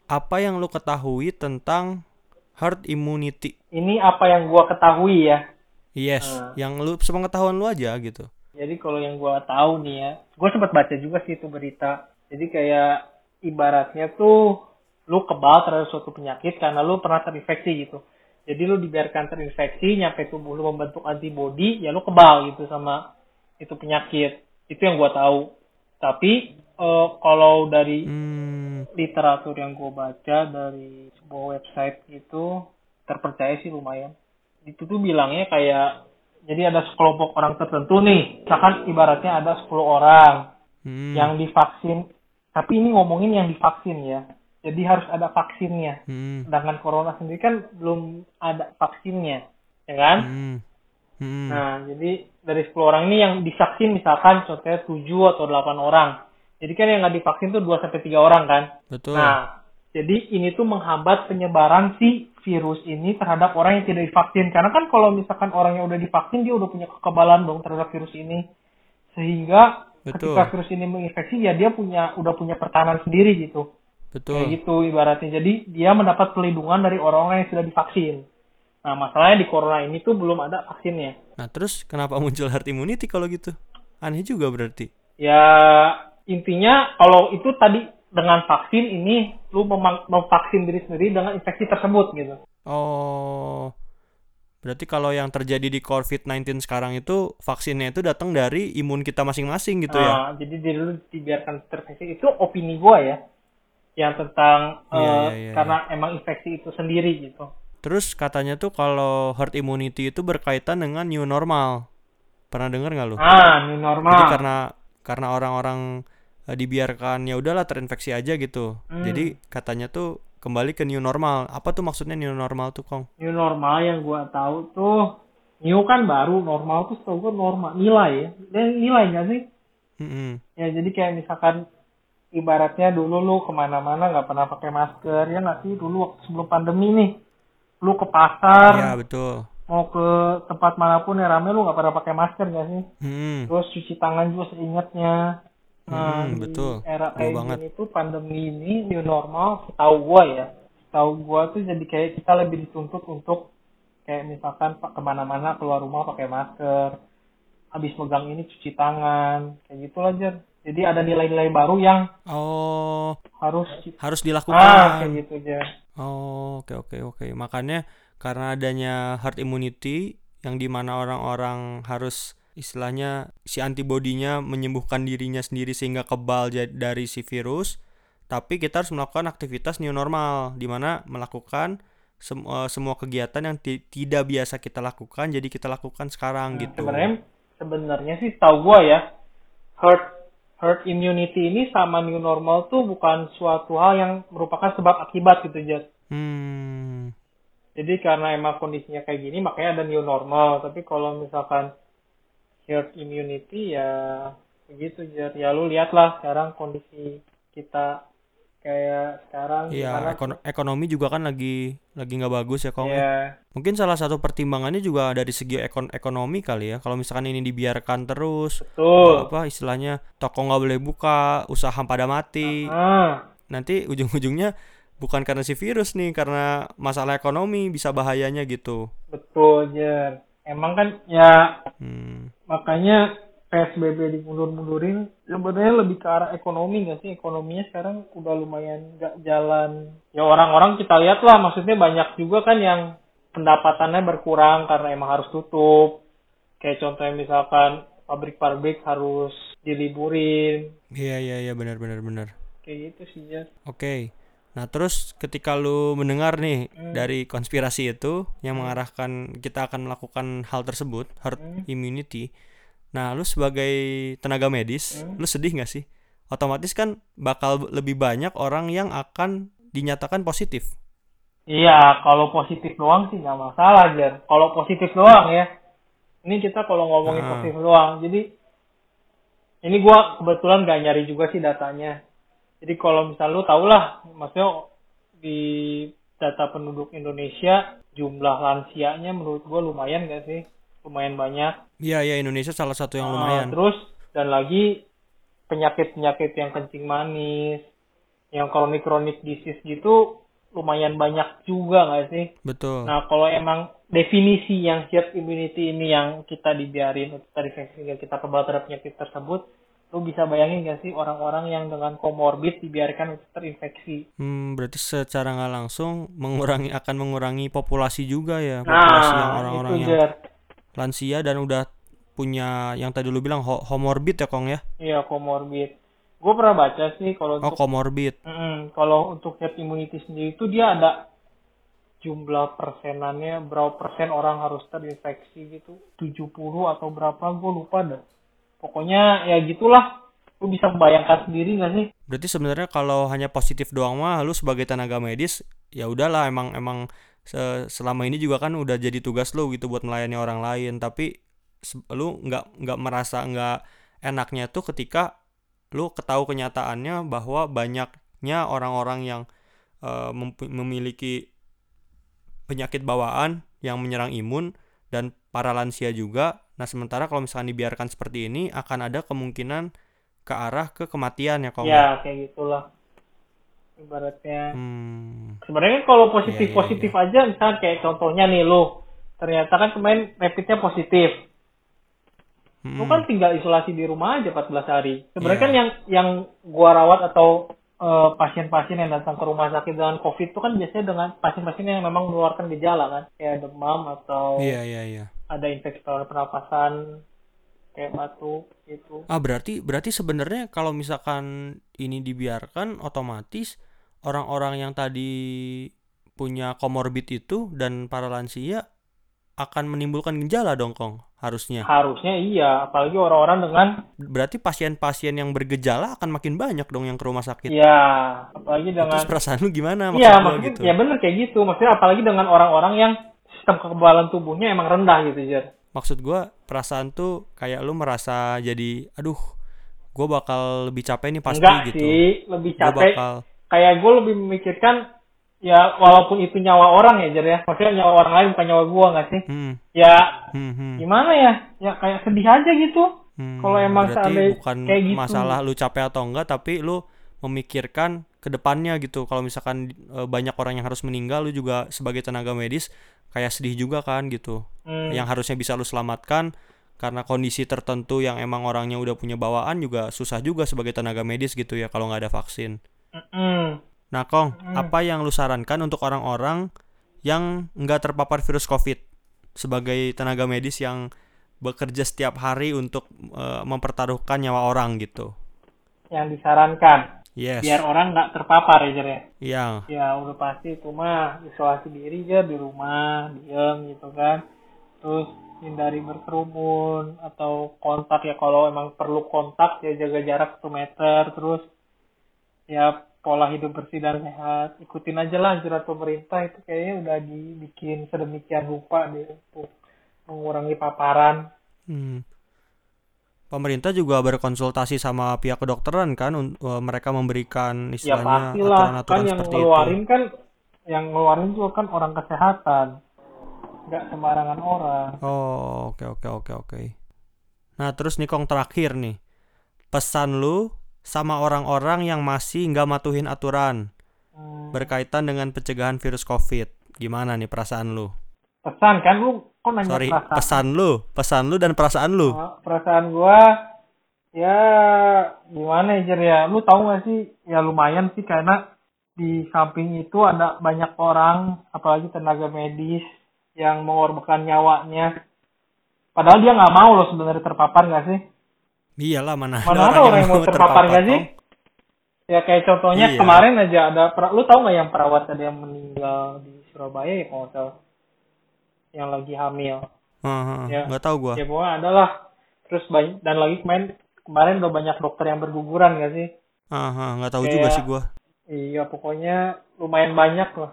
Apa yang lu ketahui tentang herd immunity? ini apa yang gua ketahui ya Yes, Ah. yang lu sepengetahuan lu aja gitu. Jadi kalau yang gua tahu nih ya, gua sempat baca juga sih itu berita. Jadi kayak ibaratnya tuh lu kebal terhadap suatu penyakit karena lu pernah terinfeksi gitu. Jadi lu dibiarkan terinfeksi, nyampe tubuh lu membentuk antibodi, ya lu kebal gitu sama itu penyakit. Itu yang gua tahu. Tapi eh, kalau dari Hmm, literatur yang gue baca dari sebuah website gitu terpercaya sih lumayan. Itu tuh bilangnya kayak jadi ada sekelompok orang tertentu nih. Misalkan ibaratnya ada 10 orang hmm, yang divaksin. Tapi ini ngomongin yang divaksin ya. Jadi harus ada vaksinnya. Hmm, sedangkan corona sendiri kan belum ada vaksinnya ya kan? Hmm, hmm, Nah, jadi dari 10 orang ini yang divaksin misalkan contohnya 7 atau 8 orang. Jadi kan yang nggak divaksin tuh 2 sampai 3 orang kan. betul. Nah, jadi ini tuh menghambat penyebaran si virus ini terhadap orang yang tidak divaksin. Karena kan kalau misalkan orang yang udah divaksin dia udah punya kekebalan dong terhadap virus ini. Sehingga Betul. ketika virus ini menginfeksi ya dia punya udah punya pertahanan sendiri gitu. Kayak betul. gitu ibaratnya. Jadi dia mendapat pelindungan dari orang-orang yang sudah divaksin. Nah, masalahnya di corona ini tuh belum ada vaksinnya. Nah, terus kenapa muncul herd immunity kalau gitu? Aneh juga berarti. Ya intinya kalau itu tadi dengan vaksin ini lu memvaksin diri sendiri dengan infeksi tersebut gitu. Oh. Berarti kalau yang terjadi di COVID-19 sekarang itu vaksinnya itu datang dari imun kita masing-masing gitu ya. Nah, jadi diri lu dibiarkan terinfeksi itu opini gua ya. Yang tentang Iya, eh, iya, iya, karena emang infeksi itu sendiri gitu. Terus katanya tuh kalau herd immunity itu berkaitan dengan new normal. Pernah dengar nggak lu? Ah, new Jadi normal. karena karena orang-orang eh, dibiarkan ya udahlah terinfeksi aja gitu. Hmm. Jadi katanya tuh kembali ke new normal. Apa tuh maksudnya new normal tuh, Kong? New normal yang gua tahu tuh new kan baru, normal tuh setahu gua normal nilai ya. Dan nilai nggak sih? Mm-mm. Ya jadi kayak misalkan ibaratnya dulu lu ke mana-mana nggak pernah pakai masker ya nggak sih dulu waktu sebelum pandemi nih lu ke pasar Ya betul. mau ke tempat mana pun yang rame lu nggak pernah pakai masker nggak sih Hmm. terus cuci tangan juga seingatnya nah Hmm, di betul. era kayak banget. tuh pandemi ini new normal setahu gua ya setahu gua tuh jadi kayak kita lebih dituntut untuk kayak misalkan pak ke mana-mana keluar rumah pakai masker habis megang ini cuci tangan kayak gitu aja jadi ada nilai-nilai baru yang Oh, harus harus ah dilakukan. kayak gitu aja Oh, oke oke oke. Makanya karena adanya herd immunity yang di mana orang-orang harus istilahnya si antibodinya menyembuhkan dirinya sendiri sehingga kebal dari si virus, tapi kita harus melakukan aktivitas new normal di mana melakukan sem- eh, semua kegiatan yang ti- tidak biasa kita lakukan jadi kita lakukan sekarang Nah, gitu. sebenarnya sebenarnya sih tahu gua ya herd herd immunity ini sama new normal tuh bukan suatu hal yang merupakan sebab akibat gitu Jas. Hmm. Jadi karena emang kondisinya kayak gini makanya ada new normal. Tapi kalau misalkan herd immunity ya begitu Jas. Ya lu lihatlah sekarang kondisi kita kayak sekarang Iya, ekon- ekonomi juga kan lagi lagi nggak bagus ya, Kong. ya. ya Mungkin salah satu pertimbangannya juga dari segi ekon ekonomi kali ya. Kalau misalkan ini dibiarkan terus, betul. apa istilahnya toko nggak boleh buka, usaha pada mati. Ah, Nanti ujung-ujungnya bukan karena si virus nih, karena masalah ekonomi bisa bahayanya gitu. betul Jar. Emang kan ya Hmm, makanya PSBB dimundur-mundurin sebenarnya lebih ke arah ekonomi nggak sih ekonominya sekarang udah lumayan nggak jalan ya orang-orang kita lihat lah maksudnya banyak juga kan yang pendapatannya berkurang karena emang harus tutup kayak contohnya misalkan pabrik-pabrik harus diliburin iya iya iya benar benar benar. kayak gitu sih ya Oke. Nah, terus ketika lu mendengar nih Hmm. dari konspirasi itu yang mengarahkan kita akan melakukan hal tersebut, herd Hmm. immunity. Nah, lu sebagai tenaga medis, Hmm. lu sedih nggak sih? Otomatis kan bakal lebih banyak orang yang akan dinyatakan positif. Iya, kalau positif doang sih nggak masalah, Jar. Kalau positif doang ya. Ini kita kalau ngomongin Ah. positif doang. Jadi, ini gua kebetulan nggak nyari juga sih datanya. Jadi kalau misal lu tau lah, maksudnya di data penduduk Indonesia jumlah lansianya menurut gue lumayan gak sih? Lumayan banyak. Iya, iya Indonesia salah satu yang Ah, lumayan. terus dan lagi penyakit-penyakit yang kencing manis, yang kronik-kronik disease gitu lumayan banyak juga nggak sih? Betul. Nah kalau emang definisi yang herd immunity ini yang kita dibiarin untuk terinfeksi sehingga kita kebal terhadap penyakit tersebut, lu bisa bayangin nggak sih orang-orang yang dengan komorbid dibiarkan untuk terinfeksi? Hmm, berarti secara nggak langsung mengurangi akan mengurangi populasi juga ya, populasi yang Nah, orang-orang itu yang. Lansia dan udah punya yang tadi lu bilang ho- homorbid ya Kong ya? Iya komorbid. Gue pernah baca sih kalau Oh, untuk komorbid. Mm, kalau untuk herd immunity sendiri itu dia ada jumlah persenannya berapa persen orang harus terinfeksi gitu 70 atau berapa gue lupa dah pokoknya ya gitulah lu bisa membayangkan sendiri gak sih Berarti sebenarnya kalau hanya positif doang mah lu sebagai tenaga medis ya udahlah emang emang se- selama ini juga kan udah jadi tugas lu gitu buat melayani orang lain tapi lu nggak nggak merasa nggak enaknya tuh ketika lu ketahui kenyataannya bahwa banyaknya orang-orang yang mempu- memiliki penyakit bawaan yang menyerang imun dan para lansia juga. Nah, sementara kalau misalkan dibiarkan seperti ini akan ada kemungkinan ke arah ke kematian ya Kong. ya kayak gitulah ibaratnya Hmm. sebenarnya kalau Iya, positif iya, positif aja misalnya kayak contohnya nih lu ternyata kan kemarin rapidnya positif Hmm. lu kan tinggal isolasi di rumah aja 14 hari. Sebenarnya Iya. kan yang yang gua rawat atau eh, pasien-pasien yang datang ke rumah sakit dengan COVID itu kan biasanya dengan pasien-pasien yang memang mengeluarkan gejala kan, kayak demam atau Iya, iya, iya. ada infeksi saluran pernapasan kayak batuk gitu. Ah, berarti berarti sebenarnya kalau misalkan ini dibiarkan otomatis orang-orang yang tadi punya komorbid itu dan para lansia akan menimbulkan gejala dong, Kong. Harusnya. Harusnya iya, apalagi orang-orang dengan Berarti pasien-pasien yang bergejala akan makin banyak dong yang ke rumah sakit. ya apalagi dengan Terus perasaan lu gimana maksud Iya, gua maksudnya gitu? ya bener kayak gitu. Maksudnya apalagi dengan orang-orang yang sistem kekebalan tubuhnya emang rendah gitu, Jar. Maksud gua perasaan tuh kayak lu merasa jadi aduh, gua bakal lebih capek nih pasti Enggak gitu. sih, lebih Gua capek bakal kayak gue lebih memikirkan ya walaupun itu nyawa orang ya Jar ya maksudnya nyawa orang lain bukan nyawa gue nggak sih hmm, ya hmm, hmm. gimana ya ya kayak sedih aja gitu Hmm, Kalau emang seandainya bukan kayak gitu. masalah lu capek atau enggak, tapi lu memikirkan ke depannya gitu. Kalau misalkan e, banyak orang yang harus meninggal, lu juga sebagai tenaga medis kayak sedih juga kan gitu. Hmm, Yang harusnya bisa lu selamatkan karena kondisi tertentu yang emang orangnya udah punya bawaan juga susah juga sebagai tenaga medis gitu ya kalau nggak ada vaksin. Nah, Kong, apa yang lu sarankan untuk orang-orang yang nggak terpapar virus COVID sebagai tenaga medis yang bekerja setiap hari untuk eh, mempertaruhkan nyawa orang gitu? yang disarankan Yes. biar orang nggak terpapar ya ya Iya. ya udah pasti itu mah isolasi diri aja di rumah diem gitu kan terus hindari berkerumun atau kontak ya kalau emang perlu kontak ya jaga jarak 1 meter terus ya pola hidup bersih dan sehat ikutin aja lah anjuran pemerintah itu kayaknya udah dibikin sedemikian rupa deh untuk mengurangi paparan Hmm. Pemerintah juga berkonsultasi sama pihak kedokteran kan eh, mereka memberikan ya istilahnya pastilah kan aturan-aturan yang seperti ngeluarin itu. kan yang ngeluarin juga kan orang kesehatan nggak sembarangan orang Oh, oke oke oke oke. Nah, terus nih Kong terakhir nih. Pesan lu sama orang-orang yang masih nggak matuhin aturan Hmm, berkaitan dengan pencegahan virus COVID. Gimana nih perasaan lu? pesan kan lu? Kok nanya Sorry, perasaan? pesan lu, pesan lu dan perasaan lu. Oh, perasaan gua ya gimana ya ya? Lu tahu gak sih? Ya lumayan sih karena di samping itu ada banyak orang apalagi tenaga medis yang mengorbankan nyawanya. Padahal dia nggak mau loh sebenarnya terpapar gak sih Iyalah mana, mana ada orang yang mau terpapar gak sih ya kayak contohnya Iya. kemarin aja ada lu tahu nggak yang perawat ada yang meninggal di Surabaya ya kalau nggak salah yang lagi hamil Heeh, Ya. nggak tahu gua. ya pokoknya ada lah terus banyak dan lagi kemarin kemarin udah banyak dokter yang berguguran gak sih Aha, nggak tahu Kayak- juga sih gua. iya pokoknya lumayan banyak lah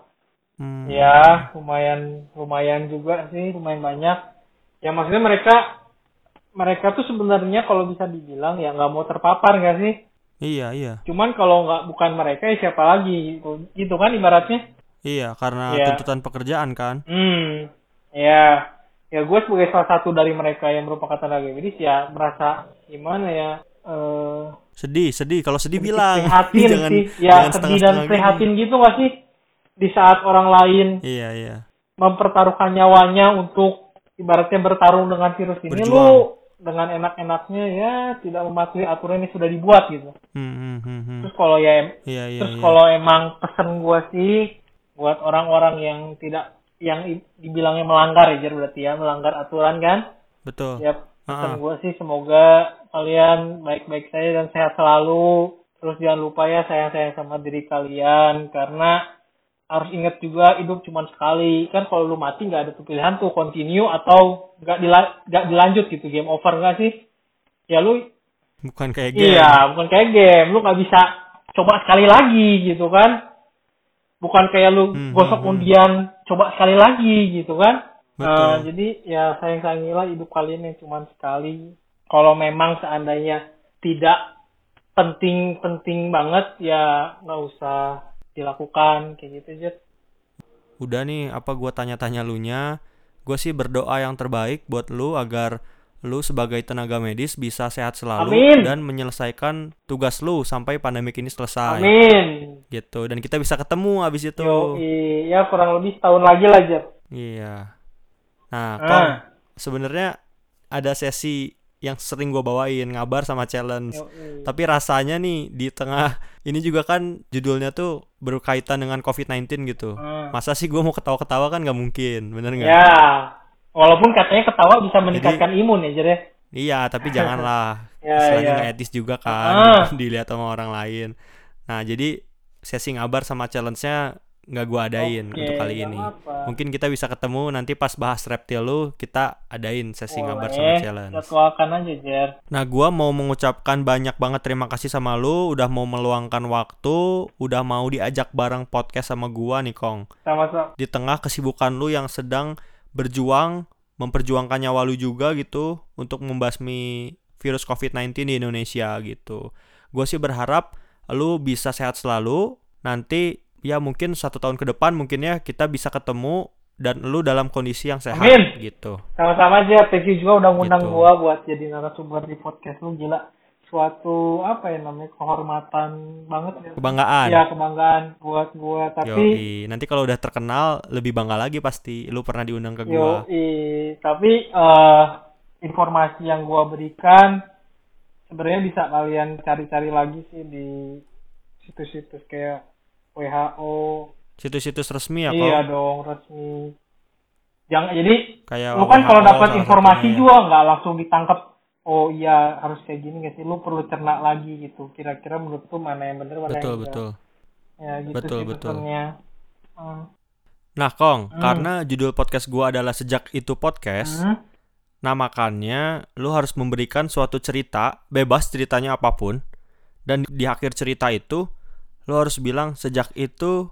Hmm. ya lumayan lumayan juga sih lumayan banyak ya maksudnya mereka mereka tuh sebenarnya kalau bisa dibilang ya nggak mau terpapar gak sih Iya, iya. Cuman kalau nggak bukan mereka ya siapa lagi gitu, gitu kan ibaratnya. Iya, karena Iya. tuntutan pekerjaan kan. Hmm, ya, ya gue sebagai salah satu dari mereka yang merupakan tenaga medis ya merasa gimana ya, eh Sedih, sedih. Kalau sedih bilang. prihatin jangan, sih, ya jangan sedih dan prihatin gitu gak sih di saat orang lain Iya, iya. mempertaruhkan nyawanya untuk ibaratnya bertarung dengan virus ini, Berjuang. lu dengan enak-enaknya ya tidak mematuhi aturan yang sudah dibuat gitu. Hmm, hmm, hmm, hmm. Terus kalau ya Iya, iya, Terus iya. kalau emang pesen gue sih buat orang-orang yang tidak yang dibilangnya melanggar ya berarti ya melanggar aturan kan Betul. ya pesan Ah, gue sih semoga kalian baik-baik saja dan sehat selalu terus jangan lupa ya sayang-sayang sama diri kalian karena harus ingat juga hidup cuma sekali kan kalau lu mati nggak ada tuh pilihan tuh continue atau nggak dila- dilanjut gitu game over nggak sih ya lu Bukan kayak game. Iya, bukan kayak game. Lu nggak bisa coba sekali lagi gitu kan. Bukan kayak lu Hmm, gosok hmm, hmm. undian coba sekali lagi gitu kan. Betul. Nah, jadi ya sayang-sayangilah hidup kalian yang cuma sekali. Kalau memang seandainya tidak penting-penting banget ya nggak usah dilakukan kayak gitu aja. Udah nih, apa gua tanya-tanya lu nya. Gue sih berdoa yang terbaik buat lu agar lu sebagai tenaga medis bisa sehat selalu Amin. dan menyelesaikan tugas lu sampai pandemik ini selesai. Amin. Gitu. Dan kita bisa ketemu abis itu. Yo, ya kurang lebih setahun lagi lah Jar. Iya. Nah, Ah. Kong, sebenarnya ada sesi yang sering gue bawain ngabar sama challenge. Yoi. Tapi rasanya nih di tengah ini juga kan judulnya tuh berkaitan dengan COVID-19 gitu. Ah. Masa sih gue mau ketawa-ketawa kan nggak mungkin, bener nggak? Ya, walaupun katanya ketawa bisa meningkatkan imun ya, Jar ya. Iya, tapi janganlah. Ya, Istilahnya ya. etis juga kan Ah. dilihat sama orang lain. Nah, jadi sesi ngabar sama challenge-nya nggak gue adain Oke, untuk kali ini. apa. Mungkin kita bisa ketemu nanti pas bahas reptil lu, kita adain sesi ngabar sama Boleh, challenge. jadwalkan aja, Jer. Nah, gua mau mengucapkan banyak banget terima kasih sama lu udah mau meluangkan waktu, udah mau diajak bareng podcast sama gua nih, Kong. Sama-sama. Di tengah kesibukan lu yang sedang berjuang memperjuangkan nyawa lu juga gitu untuk membasmi virus COVID-19 di Indonesia gitu. Gue sih berharap lu bisa sehat selalu. Nanti ya mungkin satu tahun ke depan mungkin ya kita bisa ketemu dan lu dalam kondisi yang sehat Amin. gitu. Sama-sama aja. Thank you juga udah ngundang Gitu. gua buat jadi narasumber di podcast lu. Gila. Suatu apa ya namanya kehormatan banget ya. Kebanggaan. Ya, kebanggaan buat gua. Tapi Yoi. Nanti kalau udah terkenal lebih bangga lagi pasti lu pernah diundang ke gua. Yoi, tapi eh informasi yang gua berikan sebenarnya bisa kalian cari-cari lagi sih di situs-situs kayak WHO. Situs-situs resmi ya iya kok. dong resmi. Jangan jadi Kayak lu kan kalau dapat informasi satunya. juga nggak langsung ditangkap. Oh iya harus kayak gini nggak sih? Lu perlu cerna lagi gitu. Kira-kira menurut lu mana yang bener mana Betul yang enggak. betul. Ya gitu Betul, sih betul. Hmm. Nah Kong, Hmm. karena judul podcast gua adalah sejak itu podcast, Hmm. nah makanya lu harus memberikan suatu cerita, bebas ceritanya apa pun, dan di akhir cerita itu lu harus bilang sejak itu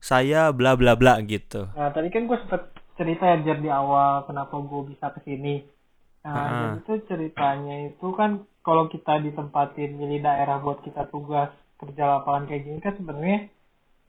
saya bla bla bla gitu. Nah, tadi kan gue sempet cerita ya Jar di awal kenapa gue bisa ke sini. Nah, Ah. jadi itu ceritanya itu kan kalau kita ditempatin milih daerah buat kita tugas kerja lapangan kayak gini kan sebenarnya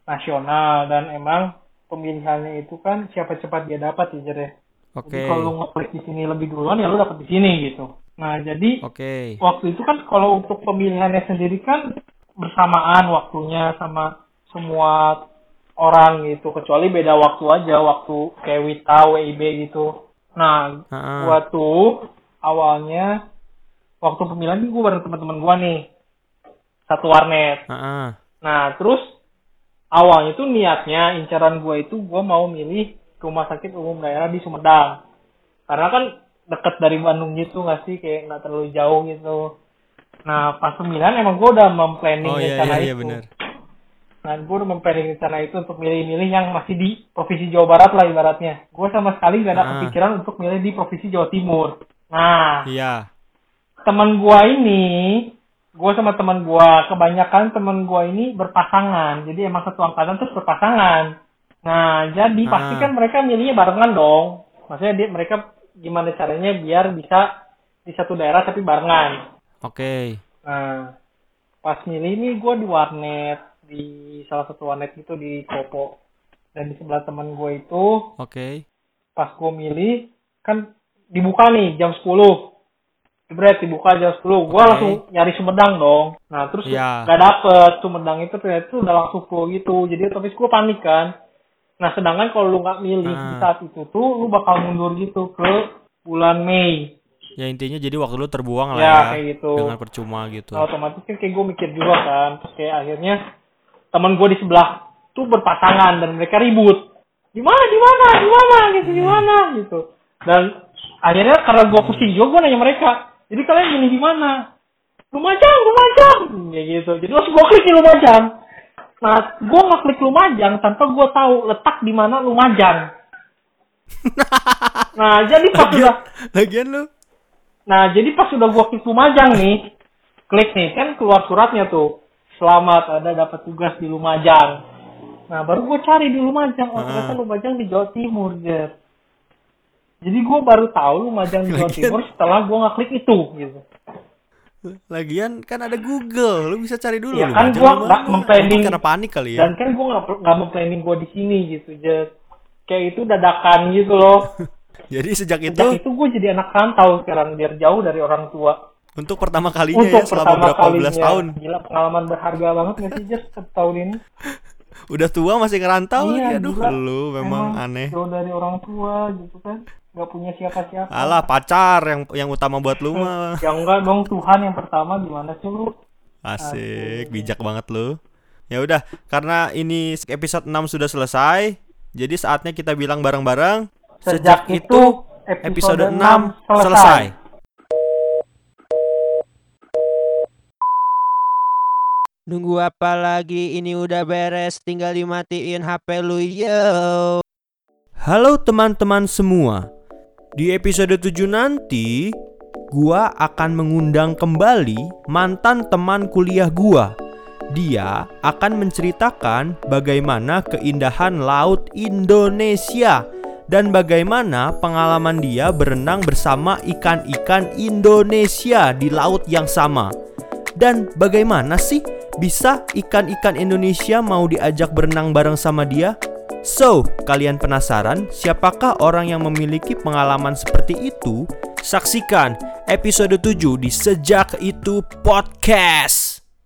nasional dan emang pemilihannya itu kan siapa cepat dia dapat ya ya. Oke. Jadi kalau lu ngeklik di sini lebih duluan ya lu dapat di sini gitu. Nah, jadi Oke. waktu itu kan kalau untuk pemilihannya sendiri kan bersamaan waktunya sama semua orang gitu. Kecuali beda waktu aja waktu kayak Wita WIB gitu. Nah gua tuh awalnya waktu pemilihan gue bareng teman-teman gua nih. Satu warnet. Ha-ha. nah terus awalnya tuh niatnya incaran gua itu gua mau milih rumah sakit umum daerah di Sumedang. Karena kan deket dari Bandung gitu nggak sih? Kayak nggak terlalu jauh gitu nah pas pemilihan emang gua udah memplanning Oh iya rencana iya iya itu benar. Nah, gue udah memplanning rencana itu untuk milih-milih yang masih di Provinsi Jawa Barat lah ibaratnya. Gue sama sekali gak ada Ah. kepikiran untuk milih di Provinsi Jawa Timur. Nah, Iya. teman gua ini, gue sama teman gua kebanyakan teman gua ini berpasangan. Jadi emang satu angkatan terus berpasangan. Nah, jadi pasti Ah. kan mereka milihnya barengan dong. Maksudnya dia, mereka gimana caranya biar bisa di satu daerah tapi barengan. Oke. Nah, pas milih nih gue di warnet di salah satu warnet gitu di Kopo. Dan di sebelah teman gue itu Oke. pas gue milih kan dibuka nih jam 10 Jebret dibuka jam 10 gue langsung nyari Sumedang dong. Nah terus Iya. gak dapet. Sumedang itu ternyata itu udah langsung full gitu. Jadi otomatis gue panik kan. Nah sedangkan kalau lu nggak milih di Ah. saat itu tuh lu bakal mundur gitu ke bulan Mei Ya intinya jadi waktu lu terbuang lah ya, ya. kayak gitu. Dengan percuma gitu. Nah, otomatis kan kayak gue mikir juga kan terus kayak akhirnya teman gue di sebelah tuh berpasangan dan mereka ribut. Di mana di mana di mana gitu di mana gitu. Dan akhirnya karena gue pusing juga gue nanya mereka jadi kalian milih di mana? Lumajang Lumajang ya gitu. Jadi langsung gue klik di Lumajang. Nah gue ngeklik Lumajang tanpa gue tahu letak di mana Lumajang. Nah jadi pas udah lagian lu Nah, jadi pas udah gua klik Lumajang nih, klik nih, kan keluar suratnya tuh. Selamat ada dapat tugas di Lumajang. Nah, baru gua cari di Lumajang. Oh, ternyata Ah. Lumajang di Jawa Timur, Jet. Jadi gua baru tahu Lumajang di Jawa Lagian- Timur setelah gua ngeklik itu, gitu. lagian kan ada Google, lu bisa cari dulu Iya, lu. kan lu nggak memplanning. Karena panik kali ya. Dan kan gua nggak nggak memplanning gua di sini, gitu, Jet. Kayak itu dadakan gitu loh. Jadi sejak itu Sejak itu gue jadi anak rantau sekarang biar jauh dari orang tua. untuk pertama kalinya Untuk ya selama pertama berapa kalinya. belas tahun. Gila pengalaman berharga banget gak sih Jet tahun ini? Udah tua masih ngerantau Iya, lagi. Aduh, gila. lu memang aneh. Jauh dari orang tua gitu kan. Gak punya siapa-siapa. Alah pacar yang yang utama buat lu mah. Ya enggak dong Tuhan yang pertama gimana sih lu? Asik, bijak banget lu. Ya udah, karena ini episode 6 sudah selesai, jadi saatnya kita bilang bareng-bareng Sejak itu episode 6 selesai. Nunggu apa lagi? Ini udah beres, tinggal dimatiin HP lu yo. Halo teman-teman semua. Di episode 7 nanti, gua akan mengundang kembali mantan teman kuliah gua. Dia akan menceritakan bagaimana keindahan laut Indonesia dan bagaimana pengalaman dia berenang bersama ikan-ikan Indonesia di laut yang sama. Dan bagaimana sih bisa ikan-ikan Indonesia mau diajak berenang bareng sama dia? So, kalian penasaran siapakah orang yang memiliki pengalaman seperti itu? Saksikan episode 7 di Sejak Itu Podcast.